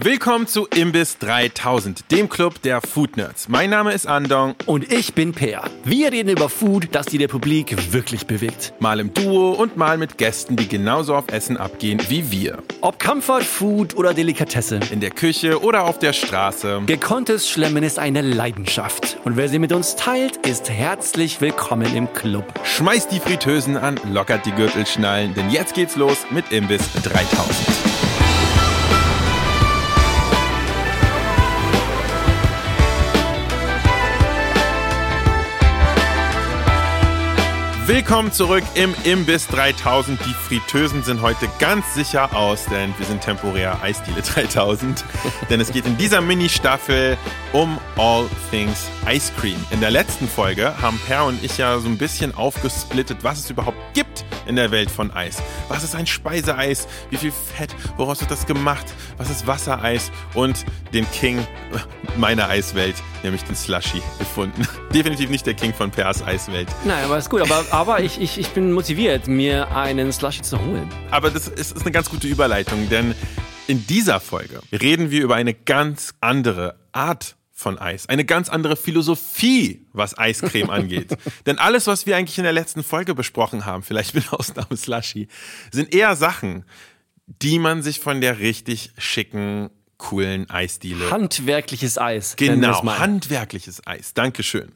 Willkommen zu Imbiss 3000, dem Club der Food Nerds. Mein Name ist Andong. Und ich bin Peer. Wir reden über Food, das die Republik wirklich bewegt. Mal im Duo und mal mit Gästen, die genauso auf Essen abgehen wie wir. Ob Comfort Food oder Delikatesse. In der Küche oder auf der Straße. Gekonntes Schlemmen ist eine Leidenschaft. Und wer sie mit uns teilt, ist herzlich willkommen im Club. Schmeißt die Fritteusen an, lockert die Gürtelschnallen, denn jetzt geht's los mit Imbiss 3000. Willkommen zurück im Imbiss 3000. Die Fritteusen sind heute ganz sicher aus, denn wir sind temporär Eisdiele 3000. denn es geht in dieser Mini-Staffel um All Things Ice Cream. In der letzten Folge haben Per und ich ja so ein bisschen aufgesplittet, was es überhaupt gibt in der Welt von Eis. Was ist ein Speiseeis? Wie viel Fett? Woraus wird das gemacht? Was ist Wassereis? Und den King meiner Eiswelt, nämlich den Slushy, gefunden. Definitiv nicht der King von Pers Eiswelt. Nein, aber ist gut. Aber, aber ich, ich, ich bin motiviert, mir einen Slushy zu holen. Aber das ist, ist eine ganz gute Überleitung, denn in dieser Folge reden wir über eine ganz andere Art von Eis. Eine ganz andere Philosophie, was Eiscreme angeht. Denn alles, was wir eigentlich in der letzten Folge besprochen haben, vielleicht mit Ausnahme Slushy, sind eher Sachen, die man sich von der richtig schicken coolen Eisdiele. Handwerkliches Eis. Genau, handwerkliches Eis. Dankeschön.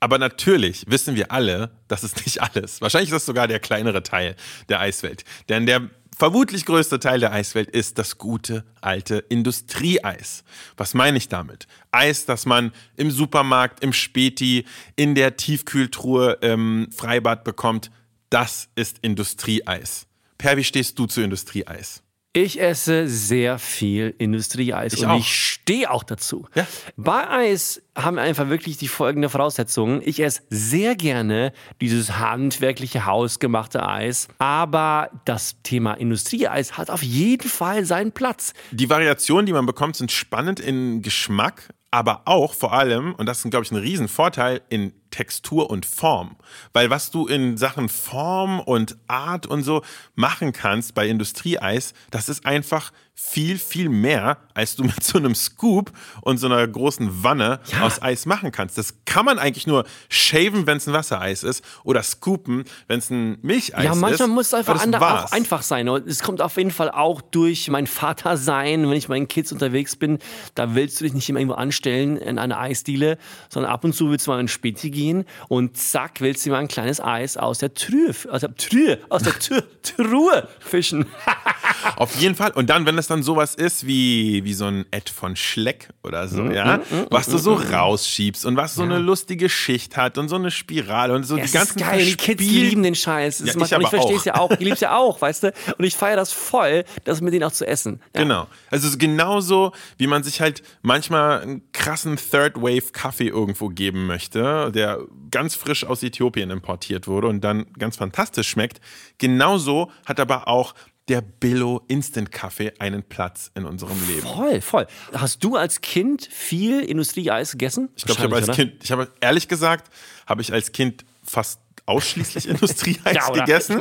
Aber natürlich wissen wir alle, das ist nicht alles. Wahrscheinlich ist das sogar der kleinere Teil der Eiswelt. Denn der vermutlich größte Teil der Eiswelt ist das gute alte Industrieeis. Was meine ich damit? Eis, das man im Supermarkt, im Späti, in der Tiefkühltruhe im Freibad bekommt, das ist Industrieeis. Per, wie stehst du zu Industrieeis? Ich esse sehr viel Industrieeis Ich und auch. ich stehe auch dazu. Ja. Bei Eis haben wir einfach wirklich die folgende Voraussetzungen. Ich esse sehr gerne dieses handwerkliche, hausgemachte Eis, aber das Thema Industrieeis hat auf jeden Fall seinen Platz. Die Variationen, die man bekommt, sind spannend in Geschmack, aber auch vor allem, und das ist, glaube ich, ein Riesenvorteil, in Textur und Form. Weil was du in Sachen Form und Art und so machen kannst bei Industrieeis, das ist einfach viel, viel mehr, als du mit so einem Scoop und so einer großen Wanne Ja. aus Eis machen kannst. Das kann man eigentlich nur shaven, wenn es ein Wassereis ist, oder scoopen, wenn es ein Milcheis ist. Ja, manchmal muss es einfach auch einfach sein. Und es kommt auf jeden Fall auch durch mein Vater sein, wenn ich mit meinen Kids unterwegs bin. Da willst du dich nicht immer irgendwo anstellen in eine Eisdiele, sondern ab und zu willst du mal in Späti gehen und zack, willst du mal ein kleines Eis aus der Trühe, aus der Trühe, aus der Tür, Truhe fischen. Auf jeden Fall. Und dann, wenn es dann sowas ist wie, wie so ein Ed von Schleck oder so, ja, was du so rausschiebst und was so eine lustige Schicht hat und so eine Spirale und so Es die ganzen ist geil, die Kids lieben den Scheiß. Das Ja, ich ich verstehe es ja auch. Ich liebe es ja auch, weißt du? Und ich feiere das voll, das mit denen auch zu essen. Ja. Genau. Also es ist genauso, wie man sich halt manchmal einen krassen Third Wave Kaffee irgendwo geben möchte, der ganz frisch aus Äthiopien importiert wurde und dann ganz fantastisch schmeckt. Genauso hat aber auch der Billo Instant Kaffee einen Platz in unserem Leben. Voll, voll. Hast du als Kind viel Industrieeis gegessen? Ich glaube, ich habe als Wahrscheinlich, Kind, ich habe ehrlich gesagt, habe ich als Kind fast ausschließlich Industrieeis Ja, oder? gegessen.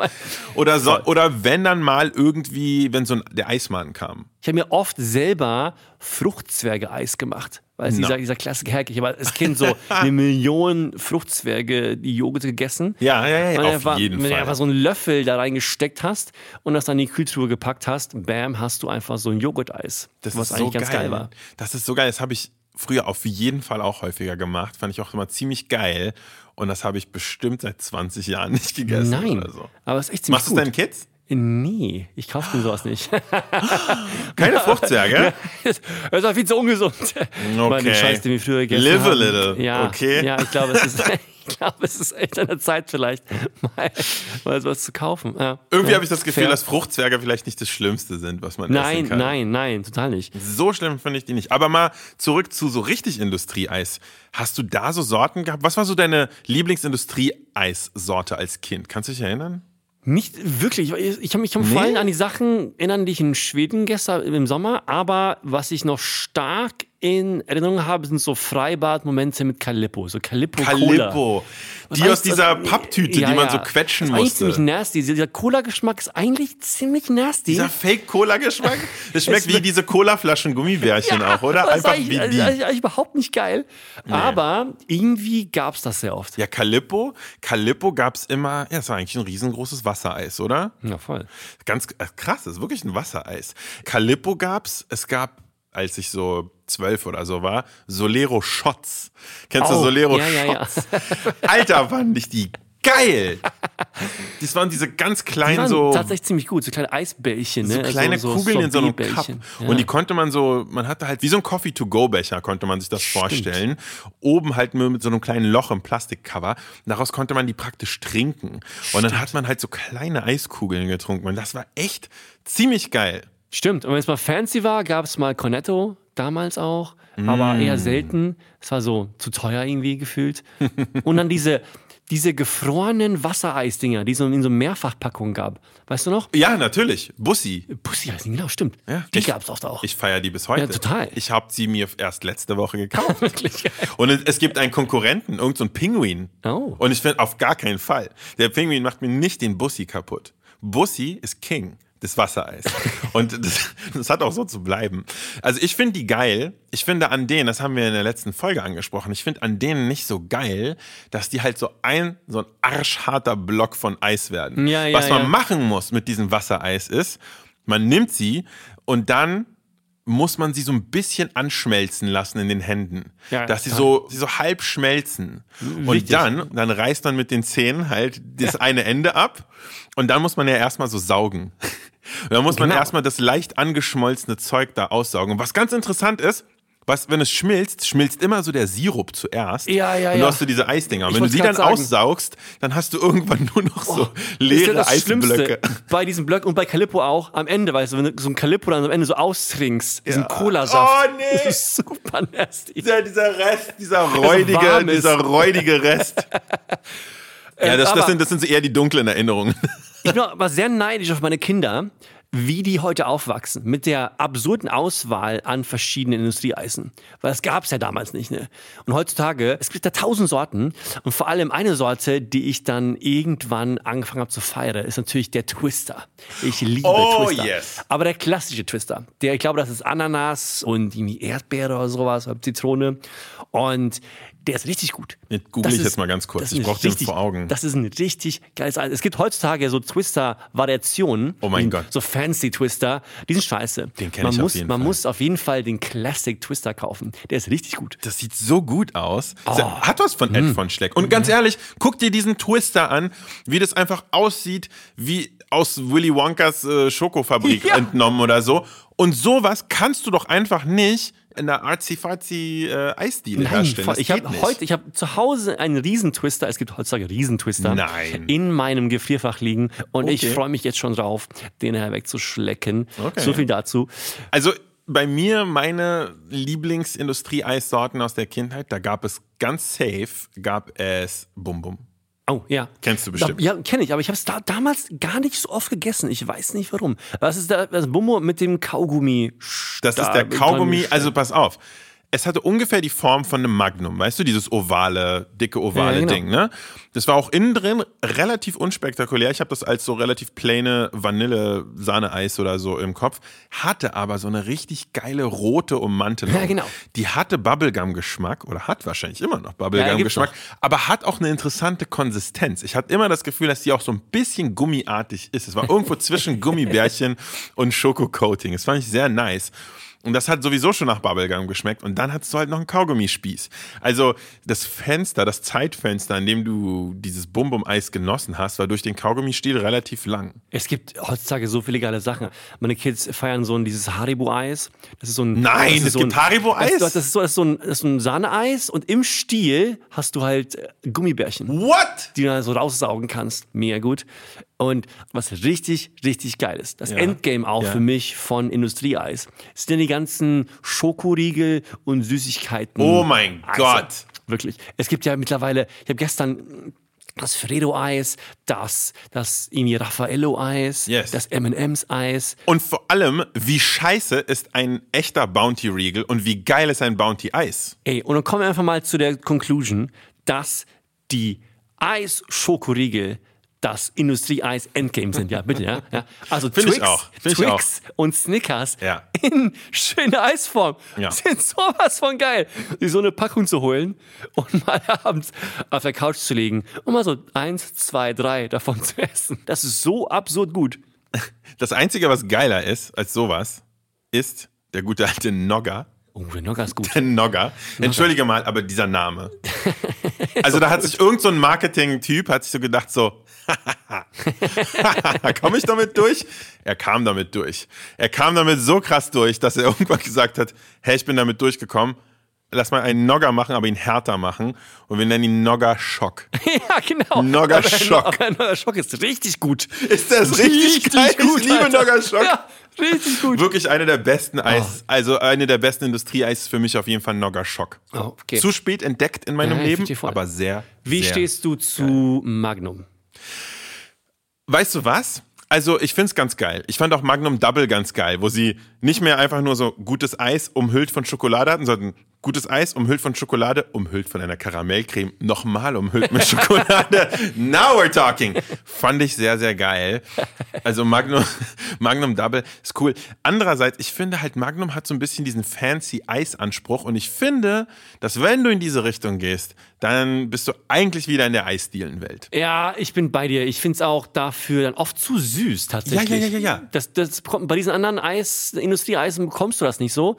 Oder, so, oder wenn dann mal irgendwie, wenn so ein, der Eismann kam. Ich habe mir oft selber Fruchtzwerge-Eis gemacht. Weil Na. dieser, dieser Klassiker. Ich habe als Kind so eine Million Fruchtzwerge, die Joghurt gegessen. Ja, ja, ja, auf einfach, jeden wenn du Fall. einfach so einen Löffel da reingesteckt hast und das dann in die Kühltruhe gepackt hast, bam, hast du einfach so ein Joghurt-Eis. Das was ist eigentlich so ganz geil war. Das ist so geil. Das habe ich früher auf jeden Fall auch häufiger gemacht. Fand ich auch immer ziemlich geil. Und das habe ich bestimmt seit 20 Jahren nicht gegessen Nein, oder so. aber es ist echt ziemlich Machst du es deinen Kids? Nee, ich kaufe mir sowas nicht. Keine Fruchtzwerge? das ist doch viel zu ungesund. Okay. Den Scheiß, den wir früher gegessen Live a haben. little, Ja, okay? Ja, ich glaube, es ist, ich glaube, es ist echt an der Zeit vielleicht, mal, mal sowas zu kaufen. Ja. Irgendwie ja. habe ich das Gefühl, Fair. dass Fruchtzwerge vielleicht nicht das Schlimmste sind, was man Nein, essen kann. nein, nein, total nicht. So schlimm finde ich die nicht. Aber mal zurück zu so richtig Industrieeis. Hast du da so Sorten gehabt? Was war so deine Lieblingsindustrieeissorte als Kind? Kannst du dich erinnern? Nicht wirklich. Ich kann mich vor allem an die Sachen erinnern, die ich in Schweden gestern im Sommer. Aber was ich noch stark in Erinnerung habe, sind so Freibad-Momente mit Calippo. So Calippo. Calippo. Die aus dieser also, Papptüte, ja, die man ja. so quetschen ist eigentlich ziemlich musste. nasty. Dieser Cola-Geschmack ist eigentlich ziemlich nasty. Dieser Fake-Cola-Geschmack. Das schmeckt Es wie diese Cola-Flaschen Gummibärchen auch, oder? das Einfach wie also, die. eigentlich, eigentlich überhaupt nicht geil. Aber irgendwie gab es das sehr oft. Ja, Calippo. Calippo gab's immer, ja, das war eigentlich ein riesengroßes Wassereis, oder? Ja, voll. Ganz äh, krass, das ist wirklich ein Wassereis. Calippo gab's, es gab, als ich so zwölf oder so war, Solero Shots. Kennst du Oh, Solero ja, ja, ja. Shots? Alter, waren nicht die geil! Das waren diese ganz Die kleinen waren so. tatsächlich ziemlich gut, so kleine Eisbällchen. So ne? kleine so, Kugeln in so einem Cup. Ja. Und die konnte man so, man hatte halt wie so ein Coffee-to-go-Becher, konnte man sich das vorstellen. Oben halt nur mit so einem kleinen Loch im Plastikcover. Daraus konnte man die praktisch trinken. Und dann hat man halt so kleine Eiskugeln getrunken. Und das war echt ziemlich geil. Stimmt. Und wenn es mal fancy war, gab es mal Cornetto, damals auch, aber Mm. eher selten. Es war so zu teuer irgendwie gefühlt. Und dann diese, diese gefrorenen Wassereisdinger, die es in so Mehrfachpackungen gab. Weißt du noch? Ja, natürlich. Bussi. Bussi heißen, genau, stimmt. Ja, die ich- gab es oft auch. Ich feiere die bis heute. Ja, total. Ich habe sie mir erst letzte Woche gekauft. Wirklich geil. Und es, es gibt einen Konkurrenten, irgendeinen so einen Pinguin. Oh. Und ich finde, auf gar keinen Fall. Der Pinguin macht mir nicht den Bussi kaputt. Bussi ist King des Wassereis. Und das, das hat auch so zu bleiben. Also ich finde die geil. Ich finde an denen, das haben wir in der letzten Folge angesprochen, ich finde an denen nicht so geil, dass die halt so ein, so ein arschharter Block von Eis werden. Ja, ja, Was man ja. machen muss mit diesem Wassereis ist, man nimmt sie und dann muss man sie so ein bisschen anschmelzen lassen in den Händen. Ja, dass sie so, sie so halb schmelzen. Und Wichtig. dann, dann reißt man mit den Zähnen halt das eine Ende ab. Und dann muss man ja erstmal so saugen. Und dann muss man Genau. erstmal das leicht angeschmolzene Zeug da aussaugen. Und was ganz interessant ist, was, wenn es schmilzt, schmilzt immer so der Sirup zuerst. Ja, ja, Und du ja. hast so diese Eisdinger. Und wenn du die grad dann sagen. aussaugst, dann hast du irgendwann nur noch so ist ja leere das Eisblöcke. Schlimmste bei diesem Blöck und bei Calippo auch am Ende, weißt du, wenn du so ein Calippo dann am Ende so austrinkst, diesen Cola-Saft. Oh, nee. Das ist super nasty. Dieser, dieser Rest, dieser räudige, dieser räudige Rest. Ja, das, aber- das, sind, das sind so eher die dunklen Erinnerungen. Ich bin aber sehr neidisch auf meine Kinder, wie die heute aufwachsen. Mit der absurden Auswahl an verschiedenen Industrieeisen. Weil das gab es ja damals nicht. Ne? Und heutzutage, es gibt da tausend Sorten. Und vor allem eine Sorte, die ich dann irgendwann angefangen habe zu feiern, ist natürlich der Twister. Ich liebe Oh, Twister. yes. Aber der klassische Twister. Der, ich glaube, das ist Ananas und irgendwie Erdbeere oder sowas, oder Zitrone. Und der ist richtig gut. Jetzt google Das ich ist- jetzt mal ganz kurz. Ich ist brauch den vor Augen. Das ist ein richtig geiles Eis. Es gibt heutzutage so Twister-Variationen. Oh mein Gott. So fancy Twister. Die sind scheiße. Den kenn man ich auf muss, jeden Man Fall. muss auf jeden Fall den Classic Twister kaufen. Der ist richtig gut. Das sieht so gut aus. Oh. Hat was von Mm. Ed von Schleck. Und ganz ehrlich, guck dir diesen Twister an, wie das einfach aussieht, wie aus Willy Wonkas äh, Schokofabrik Ja. entnommen oder so. Und sowas kannst du doch einfach nicht in der arzi-fazi äh, Eisdiele herstellen. voll. Ich habe heute, ich habe zu Hause einen Riesentwister. Es gibt heutzutage Riesentwister Nein. in meinem Gefrierfach liegen und ich Okay. freue mich jetzt schon drauf, den wegzuschlecken. Okay. So viel dazu. Also bei mir meine Lieblingsindustrieeissorten aus der Kindheit, da gab es ganz safe, gab es Bum Bum. Oh, ja. Kennst du bestimmt. Ja, kenne ich, aber ich habe es da, damals gar nicht so oft gegessen. Ich weiß nicht warum. Was ist da, das Bumbo mit dem Kaugummi? Das ist der Kaugummi, also pass auf. Es hatte ungefähr die Form von einem Magnum, weißt du, dieses ovale, dicke ovale Ja, genau. Ding, ne? Das war auch innen drin relativ unspektakulär. Ich habe das als so relativ plaine Vanille-Sahne-Eis oder so im Kopf. Hatte aber so eine richtig geile rote Ummantelung. Ja, genau. Die hatte Bubblegum-Geschmack oder hat wahrscheinlich immer noch Bubblegum-Geschmack, noch. aber hat auch eine interessante Konsistenz. Ich hatte immer das Gefühl, dass die auch so ein bisschen gummiartig ist. Es war irgendwo zwischen Gummibärchen und Schokocoating. Das fand ich sehr nice. Und das hat sowieso schon nach Bubblegum geschmeckt. Und dann hattest du halt noch einen Kaugummispieß. Also das Fenster, das Zeitfenster, in dem du dieses Bum-Bum-Eis genossen hast, war durch den Kaugummistiel relativ lang. Es gibt heutzutage so viele geile Sachen. Meine Kids feiern so ein dieses Haribo-Eis. Das ist so ein. Nein, das ist es so gibt ein, Haribo-Eis? Das, das, ist so, das, ist so ein, das ist so ein Sahneeis und im Stiel hast du halt äh, Gummibärchen. What? die du dann so raussaugen kannst. Mega gut. Und was richtig, richtig geil ist, das Ja. Endgame auch Ja. für mich von Industrieeis, sind ja die ganzen Schokoriegel und Süßigkeiten. Oh mein Eise. Gott. Wirklich. Es gibt ja mittlerweile, ich habe gestern das Fredo-Eis, das, das irgendwie Raffaello-Eis, Yes. das M&M's-Eis. Und vor allem, wie scheiße ist ein echter Bounty-Riegel und wie geil ist ein Bounty-Eis? Ey, und dann kommen wir einfach mal zu der Conclusion, dass die Eis-Schokoriegel das Industrie-Eis Endgame sind. Ja, bitte, ja. ja. Also Find Twix, Twix und Snickers Ja. in schöner Eisform Ja. sind sowas von geil. Die so eine Packung zu holen und mal abends auf der Couch zu legen und mal so eins, zwei, drei davon zu essen. Das ist so absurd gut. Das Einzige, was geiler ist als sowas, ist der gute alte Nogger. Oh, der Nogger ist gut. Der Nogger. Entschuldige mal, aber dieser Name. Also da hat sich irgend so Marketing-Typ, hat sich so gedacht so, komme ich damit durch? Er kam damit durch. Er kam damit so krass durch, dass er irgendwann gesagt hat, hey, ich bin damit durchgekommen. Lass mal einen Nogger machen, aber ihn härter machen. Und wir nennen ihn Nogger Schock. ja, genau. Nogger Schock. Nogger Schock ist richtig gut. Ist das richtig, geil? ich liebe Alter. Nogger Schock. Ja, richtig gut. Wirklich eine der besten Eis, also eine der besten Industrieeis ist für mich auf jeden Fall Nogger Schock. Oh, okay. Zu spät entdeckt in meinem Ja, Leben, aber sehr. Wie sehr stehst du zu Magnum? Weißt du was? Also, ich find's ganz geil. Ich fand auch Magnum Double ganz geil, wo sie nicht mehr einfach nur so gutes Eis umhüllt von Schokolade hatten, sondern gutes Eis umhüllt von Schokolade, umhüllt von einer Karamellcreme, nochmal umhüllt mit Schokolade. Now we're talking. Fand ich sehr, sehr geil. Also Magnum, Magnum Double ist cool. Andererseits, ich finde halt, Magnum hat so ein bisschen diesen fancy Eisanspruch und ich finde, dass wenn du in diese Richtung gehst, dann bist du eigentlich wieder in der Eisdielenwelt. Ja, ich bin bei dir. Ich finde es auch dafür dann oft zu süß tatsächlich. Ja, ja, ja, ja, ja. Das, das bei diesen anderen Eis, Industrieeisen bekommst du das nicht so.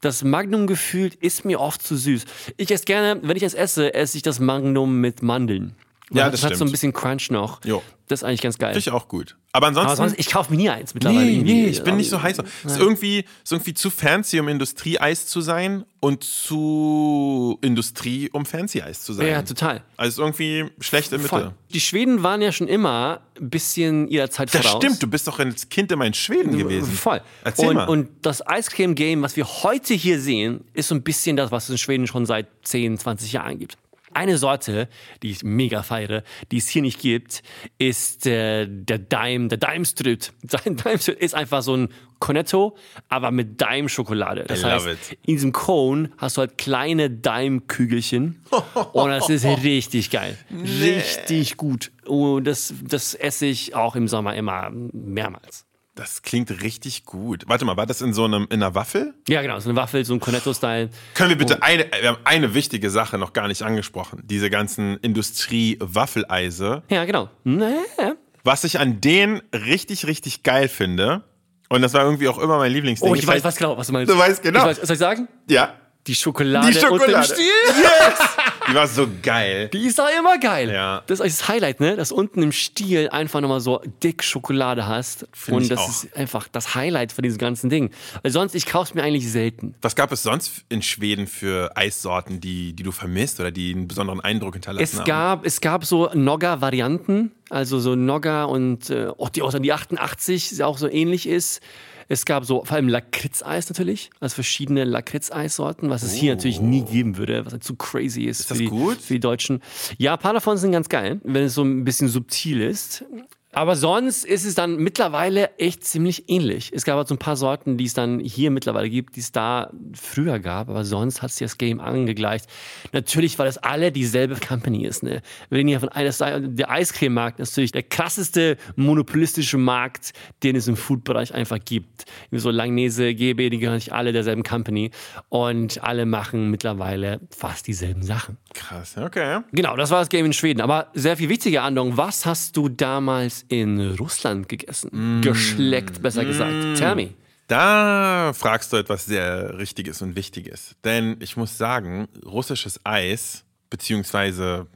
Das Magnum gefühlt ist mir oft zu süß. Ich esse gerne, wenn ich es esse, esse ich das Magnum mit Mandeln. Ja, das das hat so ein stimmt. bisschen Crunch noch. Jo. Das ist eigentlich ganz geil. Finde ich auch gut. Aber ansonsten. Aber sonst, ich kaufe mir nie eins mittlerweile. Nee, nee, ich bin nicht so heiß. Ist irgendwie, ist irgendwie zu fancy, um Industrieeis zu sein und zu Industrie, um fancy Eis zu sein. Ja, total. Also ist irgendwie schlechte Mitte. Voll. Die Schweden waren ja schon immer ein bisschen ihrer Zeit Das voraus. stimmt, du bist doch als Kind immer in Schweden gewesen. Voll. Erzähl und, mal. und das Ice Cream Game, was wir heute hier sehen, ist so ein bisschen das, was es in Schweden schon seit 10, 20 Jahren gibt. Eine Sorte, die ich mega feiere, die es hier nicht gibt, ist äh, der Dime, der Dime-Strut. Dime-Strut ist einfach so ein Cornetto, aber mit Dime-Schokolade. Das I heißt, love it. in diesem Cone hast du halt kleine Dime-Kügelchen und das ist richtig geil. Richtig gut. Und das, das esse ich auch im Sommer immer mehrmals. Das klingt richtig gut. Warte mal, war das in so einem, in einer Waffel? Ja, genau, so eine Waffel, so ein Cornetto-Style. Können wir Oh. bitte eine, wir haben eine wichtige Sache noch gar nicht angesprochen. Diese ganzen Industrie-Waffeleise. Ja, genau. Was ich an denen richtig, richtig geil finde, und das war irgendwie auch immer mein Lieblingsding. Oh, ich ist weiß, was genau, was du meinst. Du weißt genau. Ich weiß, soll ich sagen? Ja. Die Schokolade, Die Schokolade. unter dem Stiel. Yes! Die war so geil. Die ist doch immer geil. Ja. Das ist eigentlich das Highlight, ne? Dass unten im Stiel einfach nochmal so dick Schokolade hast. Find Und das auch. ist einfach das Highlight von diesem ganzen Ding. Weil sonst, ich kauf's mir eigentlich selten. Was gab es sonst in Schweden für Eissorten, die, die du vermisst oder die einen besonderen Eindruck hinterlassen Es haben? gab, es gab so Nogger-Varianten, also so Nogger und äh, auch die aus die 88 die auch so ähnlich ist. Es gab so vor allem Lakritzeis natürlich, also verschiedene Lakritzeissorten, was es hier natürlich nie geben würde, was halt zu crazy ist, Oh. das für, die, gut? für die Deutschen. Ja, ein paar davon sind ganz geil, wenn es so ein bisschen subtil ist. Aber sonst ist es dann mittlerweile echt ziemlich ähnlich. Es gab halt so ein paar Sorten, die es dann hier mittlerweile gibt, die es da früher gab, aber sonst hat sich das Game angegleicht. Natürlich, weil das alle dieselbe Company ist. Ne? Wir reden hier von einer Seite, der Eiscrememarkt ist natürlich der krasseste monopolistische Markt, den es im Food-Bereich einfach gibt. So Langnese, GB, die gehören nicht alle derselben Company und alle machen mittlerweile fast dieselben Sachen. Krass, okay. Genau, das war das Game in Schweden. Aber sehr viel wichtiger Andong, was hast du damals in Russland gegessen? Geschleckt, besser gesagt. Tell me. Da fragst du etwas sehr Richtiges und Wichtiges. Denn ich muss sagen, russisches Eis, beziehungsweise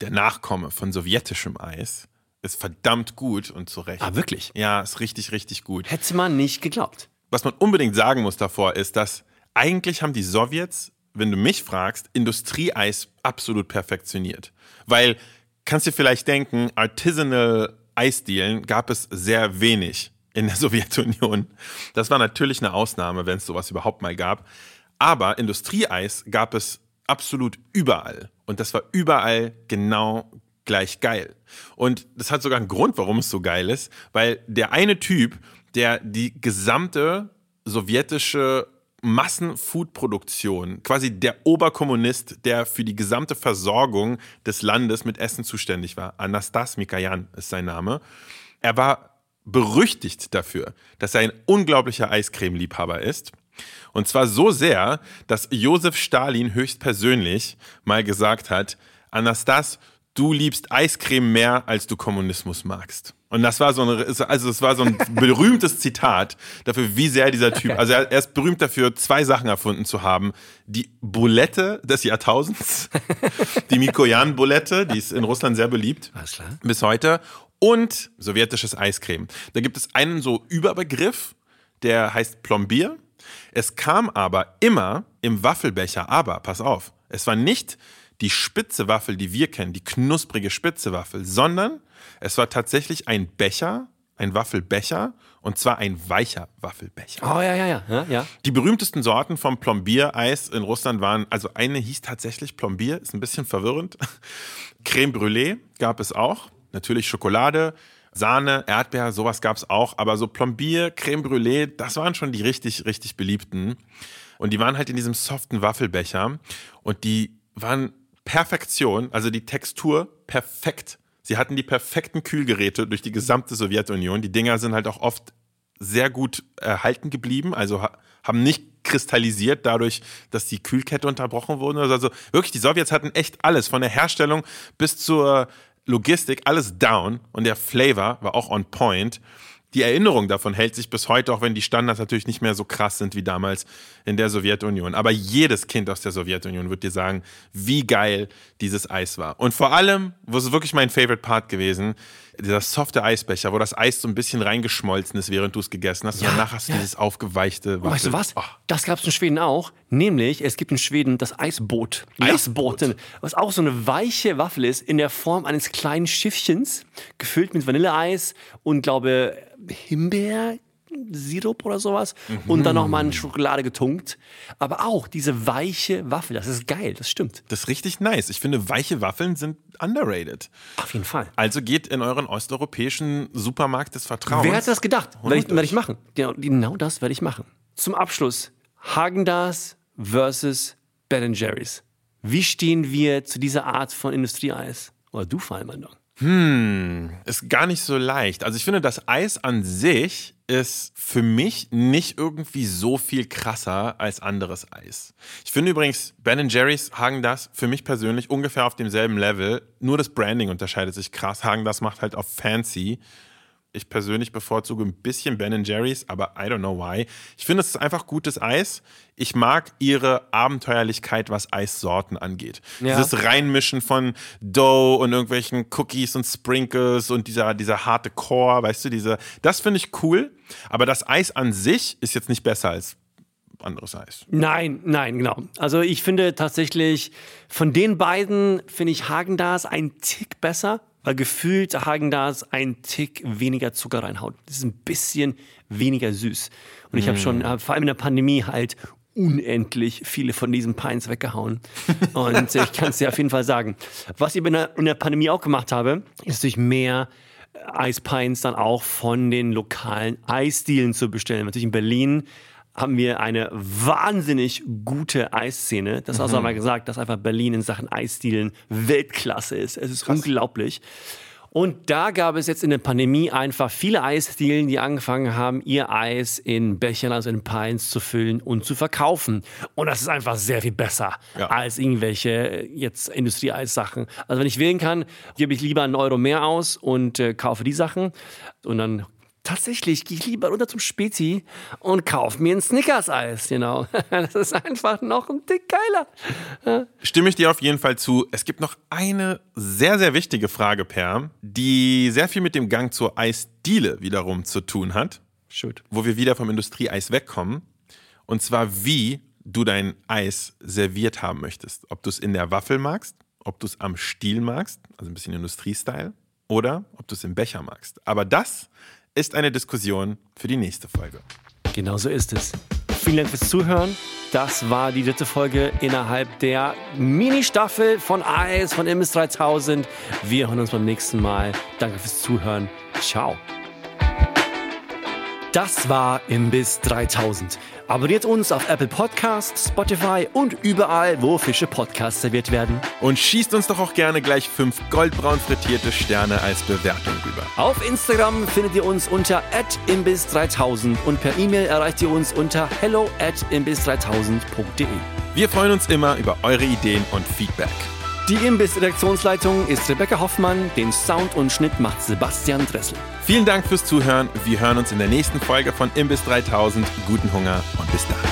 der Nachkomme von sowjetischem Eis, ist verdammt gut und zu Recht. Ah, wirklich? Ja, ist richtig, richtig gut. Hätte man nicht geglaubt. Was man unbedingt sagen muss davor, ist, dass eigentlich haben die Sowjets, wenn du mich fragst, Industrieeis absolut perfektioniert. Weil, kannst dir vielleicht denken, Artisanal Eisdielen gab es sehr wenig in der Sowjetunion. Das war natürlich eine Ausnahme, wenn es sowas überhaupt mal gab. Aber Industrieeis gab es absolut überall. Und das war überall genau gleich geil. Und das hat sogar einen Grund, warum es so geil ist, weil der eine Typ, der die gesamte sowjetische Massenfoodproduktion, quasi der Oberkommunist, der für die gesamte Versorgung des Landes mit Essen zuständig war. Anastas Mikayan ist sein Name. Er war berüchtigt dafür, dass er ein unglaublicher Eiscreme-Liebhaber ist. Und zwar so sehr, dass Josef Stalin höchstpersönlich mal gesagt hat, Anastas, du liebst Eiscreme mehr, als du Kommunismus magst. Und das war so eine, also es war so ein berühmtes Zitat dafür, wie sehr dieser Typ, also er, er, ist berühmt dafür, zwei Sachen erfunden zu haben. Die Bulette des Jahrtausends, die Mikoyan-Bulette, die ist in Russland sehr beliebt. Alles klar. Bis heute. Und sowjetisches Eiscreme. Da gibt es einen so Überbegriff, der heißt Plombier. Es kam aber immer im Waffelbecher, aber pass auf, es war nicht die spitze Waffel, die wir kennen, die knusprige spitze Waffel, sondern es war tatsächlich ein Becher, ein Waffelbecher und zwar ein weicher Waffelbecher. Oh ja, ja, ja, ja, ja. Die berühmtesten Sorten vom Plombier-Eis in Russland waren, also eine hieß tatsächlich Plombier, ist ein bisschen verwirrend. Creme Brûlée gab es auch, natürlich Schokolade, Sahne, Erdbeer, sowas gab es auch, aber so Plombier, Creme Brûlée, das waren schon die richtig, richtig beliebten. Und die waren halt in diesem soften Waffelbecher und die waren Perfektion, also die Textur perfekt. Sie hatten die perfekten Kühlgeräte durch die gesamte Sowjetunion. Die Dinger sind halt auch oft sehr gut erhalten geblieben, also haben nicht kristallisiert dadurch, dass die Kühlkette unterbrochen wurde. Also wirklich, die Sowjets hatten echt alles, von der Herstellung bis zur Logistik, alles down und der Flavor war auch on point die Erinnerung davon hält sich bis heute, auch wenn die Standards natürlich nicht mehr so krass sind wie damals in der Sowjetunion. Aber jedes Kind aus der Sowjetunion wird dir sagen, wie geil dieses Eis war. Und vor allem, wo es wirklich mein Favorite Part gewesen, dieser softe Eisbecher, wo das Eis so ein bisschen reingeschmolzen ist, während du es gegessen hast. Ja, und danach hast du ja. dieses aufgeweichte Waffel. Weißt du was? Oh. Das gab es in Schweden auch. Nämlich, es gibt in Schweden das Eisboot. Eisboot. Was auch so eine weiche Waffel ist, in der Form eines kleinen Schiffchens, gefüllt mit Vanilleeis und, glaube Himbeer, Sirup oder sowas mhm. und dann nochmal in Schokolade getunkt. Aber auch diese weiche Waffel, das ist geil, das stimmt. Das ist richtig nice. Ich finde, weiche Waffeln sind underrated. Auf jeden Fall. Also geht in euren osteuropäischen Supermarkt des Vertrauens. Wer hat das gedacht? Werde ich, werd ich machen. Genau, genau das werde ich machen. Zum Abschluss, Hagendas versus Ben Jerry's. Wie stehen wir zu dieser Art von Industrieeis? Oder du vor allem, hm, ist gar nicht so leicht. Also ich finde, das Eis an sich ist für mich nicht irgendwie so viel krasser als anderes Eis. Ich finde übrigens Ben Jerry's Hagen das für mich persönlich ungefähr auf demselben Level. Nur das Branding unterscheidet sich krass. Hagen das macht halt auf fancy. Ich persönlich bevorzuge ein bisschen Ben Jerry's, aber I don't know why. Ich finde, es ist einfach gutes Eis. Ich mag ihre Abenteuerlichkeit, was Eissorten angeht. Ja. Dieses Reinmischen von Dough und irgendwelchen Cookies und Sprinkles und dieser, dieser harte Core, weißt du, diese, das finde ich cool. Aber das Eis an sich ist jetzt nicht besser als anderes Eis. Nein, nein, genau. Also ich finde tatsächlich, von den beiden finde ich Hagendas ein Tick besser weil gefühlt Hagen-Dazs ein Tick weniger Zucker reinhaut. Das ist ein bisschen weniger süß. Und ich habe schon, mm. vor allem in der Pandemie halt unendlich viele von diesen Pines weggehauen. Und ich kann es dir auf jeden Fall sagen. Was ich in der, in der Pandemie auch gemacht habe, ist natürlich mehr Eispines dann auch von den lokalen Eisdielen zu bestellen. Natürlich in Berlin haben wir eine wahnsinnig gute Eisszene. Das mhm. hast du einmal gesagt, dass einfach Berlin in Sachen Eisstilen Weltklasse ist. Es ist Krass. unglaublich. Und da gab es jetzt in der Pandemie einfach viele Eisdielen, die angefangen haben, ihr Eis in Bechern, also in Pines zu füllen und zu verkaufen. Und das ist einfach sehr viel besser ja. als irgendwelche jetzt Industrieeissachen. Also wenn ich wählen kann, gebe ich lieber einen Euro mehr aus und äh, kaufe die Sachen. Und dann Tatsächlich gehe ich lieber runter zum Spezi und kaufe mir ein Snickers-Eis, genau. Das ist einfach noch ein Tick geiler. Stimme ich dir auf jeden Fall zu. Es gibt noch eine sehr, sehr wichtige Frage, Per, die sehr viel mit dem Gang zur Eisdiele wiederum zu tun hat. Shoot. Wo wir wieder vom Industrieeis wegkommen. Und zwar, wie du dein Eis serviert haben möchtest. Ob du es in der Waffel magst, ob du es am Stiel magst, also ein bisschen Industriestyle, oder ob du es im Becher magst. Aber das ist eine Diskussion für die nächste Folge. Genau so ist es. Vielen Dank fürs Zuhören Das war die dritte Folge innerhalb der Mini-Staffel von Eis von MS 3000. Wir hören uns beim nächsten Mal. Danke fürs Zuhören. Ciao. Das war Imbiss 3000. Abonniert uns auf Apple Podcasts, Spotify und überall, wo Fische Podcasts serviert werden. Und schießt uns doch auch gerne gleich fünf goldbraun frittierte Sterne als Bewertung rüber. Auf Instagram findet ihr uns unter imbiss3000 und per E-Mail erreicht ihr uns unter hello at imbiss3000.de. Wir freuen uns immer über eure Ideen und Feedback. Die Imbiss-Redaktionsleitung ist Rebecca Hoffmann, den Sound und Schnitt macht Sebastian Dressel. Vielen Dank fürs Zuhören. Wir hören uns in der nächsten Folge von Imbiss 3000. Guten Hunger und bis dann.